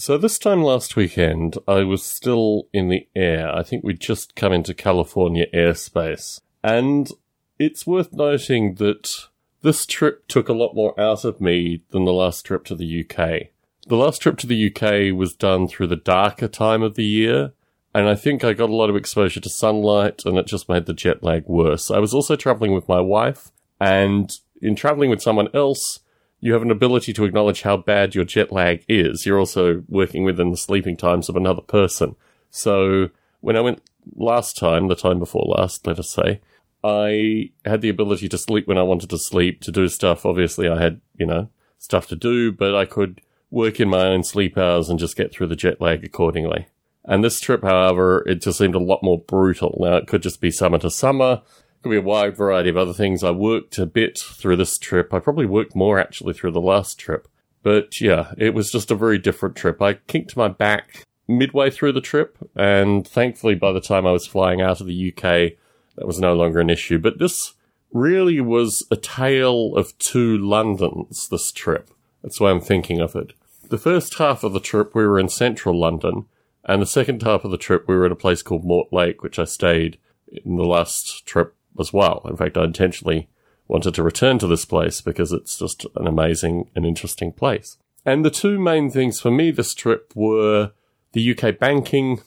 So this time last weekend, I was still in the air. I think we'd just come into California airspace. And it's worth noting that this trip took a lot more out of me than the last trip to the UK. The last trip to the UK was done through the darker time of the year, and I think I got a lot of exposure to sunlight, and it just made the jet lag worse. I was also traveling with my wife, and in traveling with someone else, you have an ability to acknowledge how bad your jet lag is. You're also working within the sleeping times of another person. So when I went last time, the time before last, let us say, I had the ability to sleep when I wanted to sleep, to do stuff. Obviously, I had, you know, stuff to do, but I could work in my own sleep hours and just get through the jet lag accordingly. And this trip, however, it just seemed a lot more brutal. Now, it could just be summer to summer could be a wide variety of other things. I worked a bit through this trip. I probably worked more actually through the last trip. But yeah, it was just a very different trip. I kinked my back midway through the trip, and thankfully by the time I was flying out of the UK, that was no longer an issue. But this really was a tale of two Londons, this trip. That's why I'm thinking of it. The first half of the trip, we were in central London, and the second half of the trip, we were at a place called Mortlake, which I stayed in the last trip as well. In fact, I intentionally wanted to return to this place because it's just an amazing and interesting place. And the two main things for me this trip were the UK banking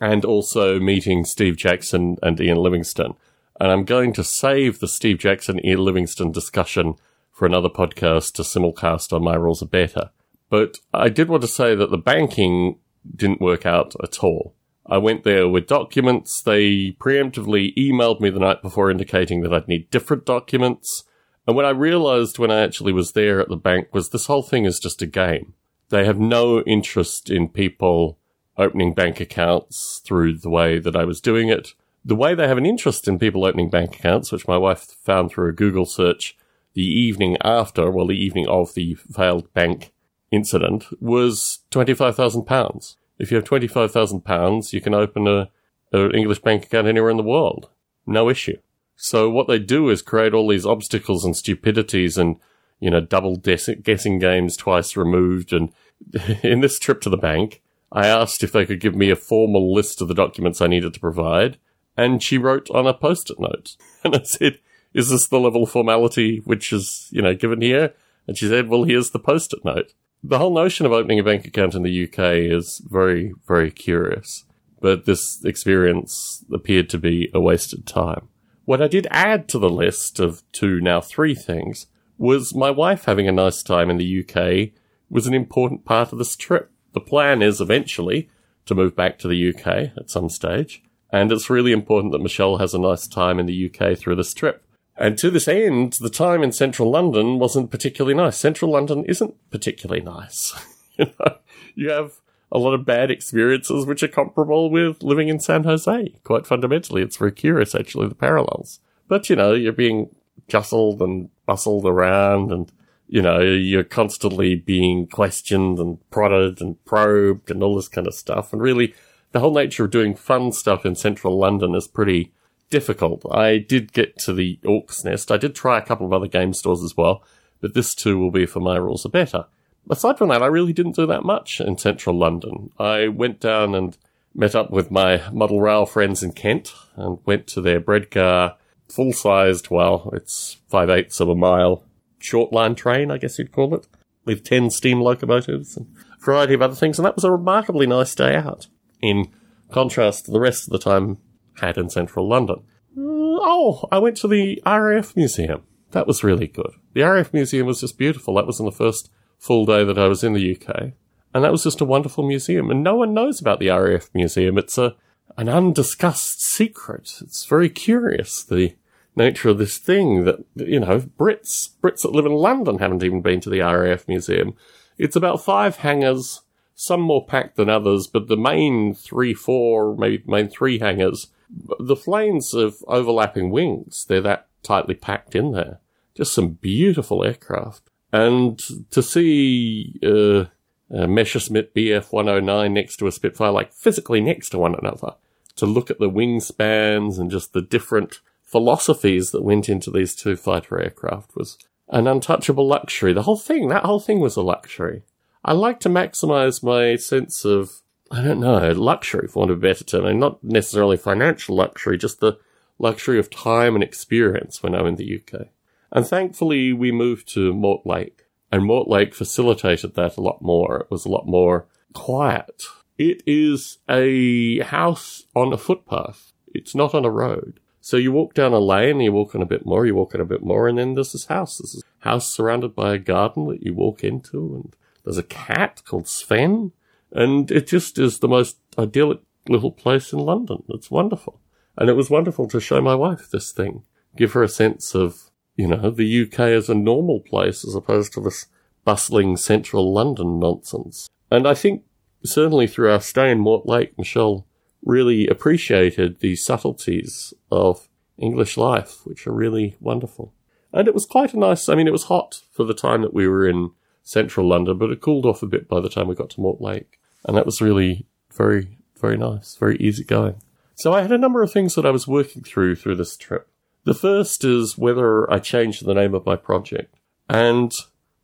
and also meeting Steve Jackson and Ian Livingstone. And I'm going to save the Steve Jackson Ian Livingstone discussion for another podcast to simulcast on My Rules Are Better. But I did want to say that the banking didn't work out at all. I went there with documents. They preemptively emailed me the night before indicating that I'd need different documents. And what I realized when I actually was there at the bank was this whole thing is just a game. They have no interest in people opening bank accounts through the way that I was doing it. The way they have an interest in people opening bank accounts, which my wife found through a Google search the evening after, well, the evening of the failed bank incident, was £25,000. If you have £25,000, you can open a, an English bank account anywhere in the world. No issue. So what they do is create all these obstacles and stupidities and, you know, double guessing games twice removed. And in this trip to the bank, I asked if they could give me a formal list of the documents I needed to provide. And she wrote on a post-it note. And I said, is this the level of formality which is, you know, given here? And she said, well, here's the post-it note the whole notion of opening a bank account in the UK is very, very curious. But this experience appeared to be a wasted time. What I did add to the list of two, now three things was my wife having a nice time in the UK was an important part of this trip. The plan is eventually to move back to the UK at some stage. And it's really important that Michelle has a nice time in the UK through this trip. And to this end, the time in central London wasn't particularly nice. Central London isn't particularly nice. you know, you have a lot of bad experiences which are comparable with living in San Jose. Quite fundamentally, it's very curious actually the parallels. But you know, you're being jostled and bustled around and you know, you're constantly being questioned and prodded and probed and all this kind of stuff. And really, the whole nature of doing fun stuff in central London is pretty difficult. I did get to the Orcs Nest. I did try a couple of other game stores as well, but this too will be for my rules are better. Aside from that, I really didn't do that much in central London. I went down and met up with my model rail friends in Kent and went to their Bredgar full sized, well, it's five eighths of a mile short line train, I guess you'd call it, with 10 steam locomotives and a variety of other things. And that was a remarkably nice day out in contrast to the rest of the time had in central London. Oh, I went to the RAF Museum. That was really good. The RAF Museum was just beautiful. That was in the first full day that I was in the UK. And that was just a wonderful museum. And no one knows about the RAF Museum. It's a, an undiscussed secret. It's very curious, the nature of this thing that, you know, Brits, Brits that live in London haven't even been to the RAF Museum. It's about five hangars, some more packed than others, but the main three, four, maybe main three hangars the planes have overlapping wings. They're that tightly packed in there. Just some beautiful aircraft. And to see uh, a Messerschmitt Bf 109 next to a Spitfire, like physically next to one another, to look at the wingspans and just the different philosophies that went into these two fighter aircraft was an untouchable luxury. The whole thing, that whole thing was a luxury. I like to maximize my sense of, I don't know, luxury, for want of a better term. Not necessarily financial luxury, just the luxury of time and experience when I'm in the UK. And thankfully, we moved to Mortlake. And Mortlake facilitated that a lot more. It was a lot more quiet. It is a house on a footpath. It's not on a road. So you walk down a lane, you walk on a bit more, you walk on a bit more, and then there's this house. This is house surrounded by a garden that you walk into, and there's a cat called Sven, and it just is the most idyllic little place in London. It's wonderful. And it was wonderful to show my wife this thing, give her a sense of, you know, the UK as a normal place as opposed to this bustling central London nonsense. And I think certainly through our stay in Mortlake, Michelle really appreciated the subtleties of English life, which are really wonderful. And it was quite a nice, I mean, it was hot for the time that we were in central London, but it cooled off a bit by the time we got to Mortlake. And that was really very, very nice, very easy going. So I had a number of things that I was working through through this trip. The first is whether I changed the name of my project. And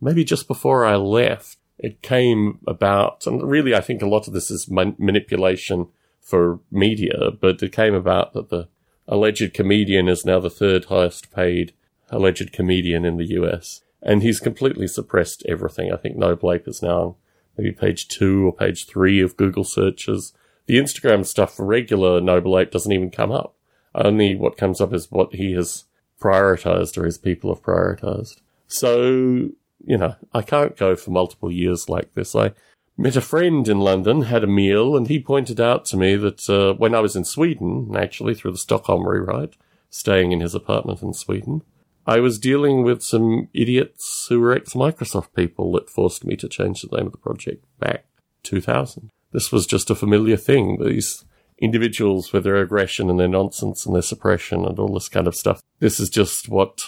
maybe just before I left, it came about, and really I think a lot of this is man- manipulation for media, but it came about that the alleged comedian is now the third highest paid alleged comedian in the US. And he's completely suppressed everything. I think Noble Ape is now maybe page two or page three of Google searches. The Instagram stuff for regular Noble Ape doesn't even come up. Only what comes up is what he has prioritized or his people have prioritized. So you know, I can't go for multiple years like this. I met a friend in London, had a meal, and he pointed out to me that uh, when I was in Sweden, actually through the Stockholm rewrite, staying in his apartment in Sweden, I was dealing with some idiots who were ex-Microsoft people that forced me to change the name of the project back 2000. This was just a familiar thing. These individuals with their aggression and their nonsense and their suppression and all this kind of stuff. This is just what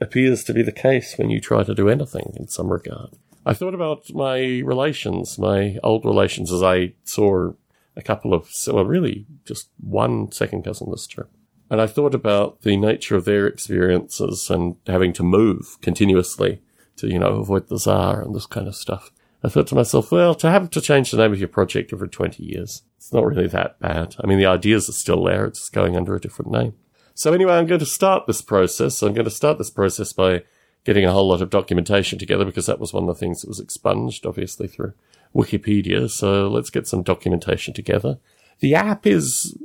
appears to be the case when you try to do anything in some regard. I thought about my relations, my old relations, as I saw a couple of, well, really just one second cousin this trip. And I thought about the nature of their experiences and having to move continuously to, you know, avoid the czar and this kind of stuff. I thought to myself, well, to have to change the name of your project every 20 years, it's not really that bad. I mean, the ideas are still there. It's just going under a different name. So anyway, I'm going to start this process. I'm going to start this process by getting a whole lot of documentation together because that was one of the things that was expunged, obviously, through Wikipedia. So let's get some documentation together. The app is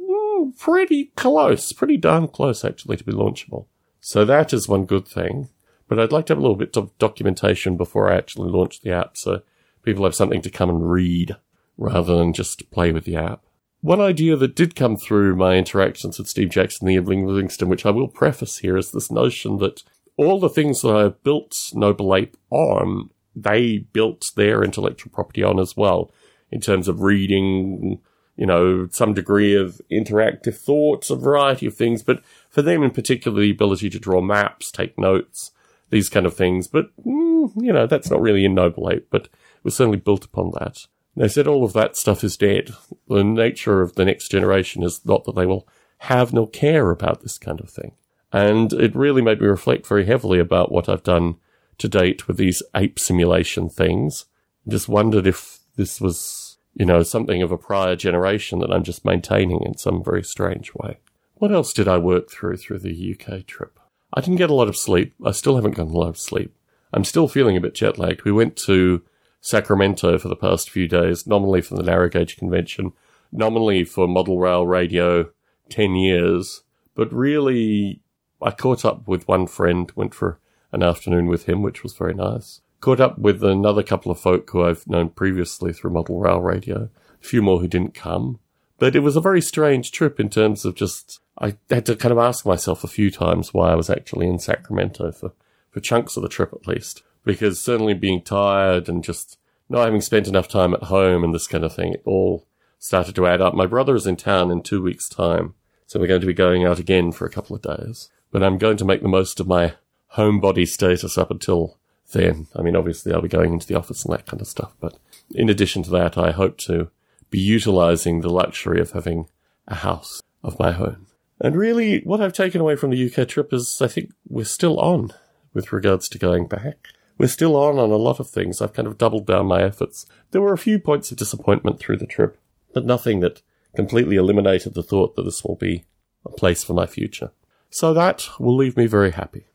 pretty close, pretty darn close, actually, to be launchable. So that is one good thing. But I'd like to have a little bit of documentation before I actually launch the app so people have something to come and read rather than just play with the app. One idea that did come through my interactions with Steve Jackson, the Ian Livingstone, which I will preface here, is this notion that all the things that I built Noble Ape on, they built their intellectual property on as well, in terms of reading, you know, some degree of interactive thoughts, a variety of things, but for them in particular, the ability to draw maps, take notes, these kind of things. But, mm, you know, that's not really in Noble Ape, but it was certainly built upon that. They said all of that stuff is dead. The nature of the next generation is not that they will have nor care about this kind of thing. And it really made me reflect very heavily about what I've done to date with these ape simulation things. Just wondered if this was, you know, something of a prior generation that I'm just maintaining in some very strange way. What else did I work through through the UK trip? I didn't get a lot of sleep. I still haven't gotten a lot of sleep. I'm still feeling a bit jet lagged. We went to Sacramento for the past few days, nominally for the Narrow Gauge Convention, nominally for Model Rail Radio 10 years, but really I caught up with one friend, went for an afternoon with him, which was very nice. Caught up with another couple of folk who I've known previously through Model Rail Radio, a few more who didn't come. But it was a very strange trip in terms of just, I had to kind of ask myself a few times why I was actually in Sacramento for, for chunks of the trip at least because certainly being tired and just not having spent enough time at home and this kind of thing, it all started to add up. My brother is in town in two weeks' time, so we're going to be going out again for a couple of days. But I'm going to make the most of my homebody status up until then. I mean, obviously, I'll be going into the office and that kind of stuff, but in addition to that, I hope to be utilizing the luxury of having a house of my own. And really, what I've taken away from the UK trip is I think we're still on with regards to going back we're still on on a lot of things. I've kind of doubled down my efforts. There were a few points of disappointment through the trip, but nothing that completely eliminated the thought that this will be a place for my future. So that will leave me very happy.